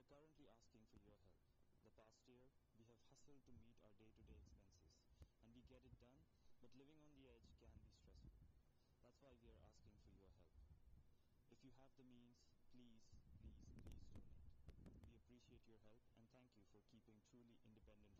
are currently asking for your help. The past year, we have hustled to meet our day-to-day -day expenses, and we get it done, but living on the edge can be stressful. That's why we are asking for your help. If you have the means, please, please, please donate. We appreciate your help and thank you for keeping truly independent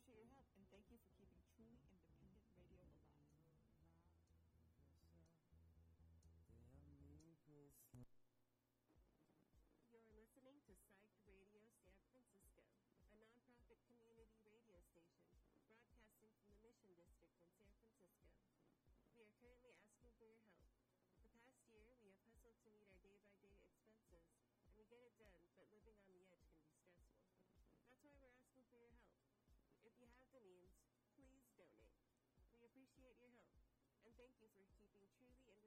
appreciate your help and thank you for keeping the please donate. We appreciate your help, and thank you for keeping truly in.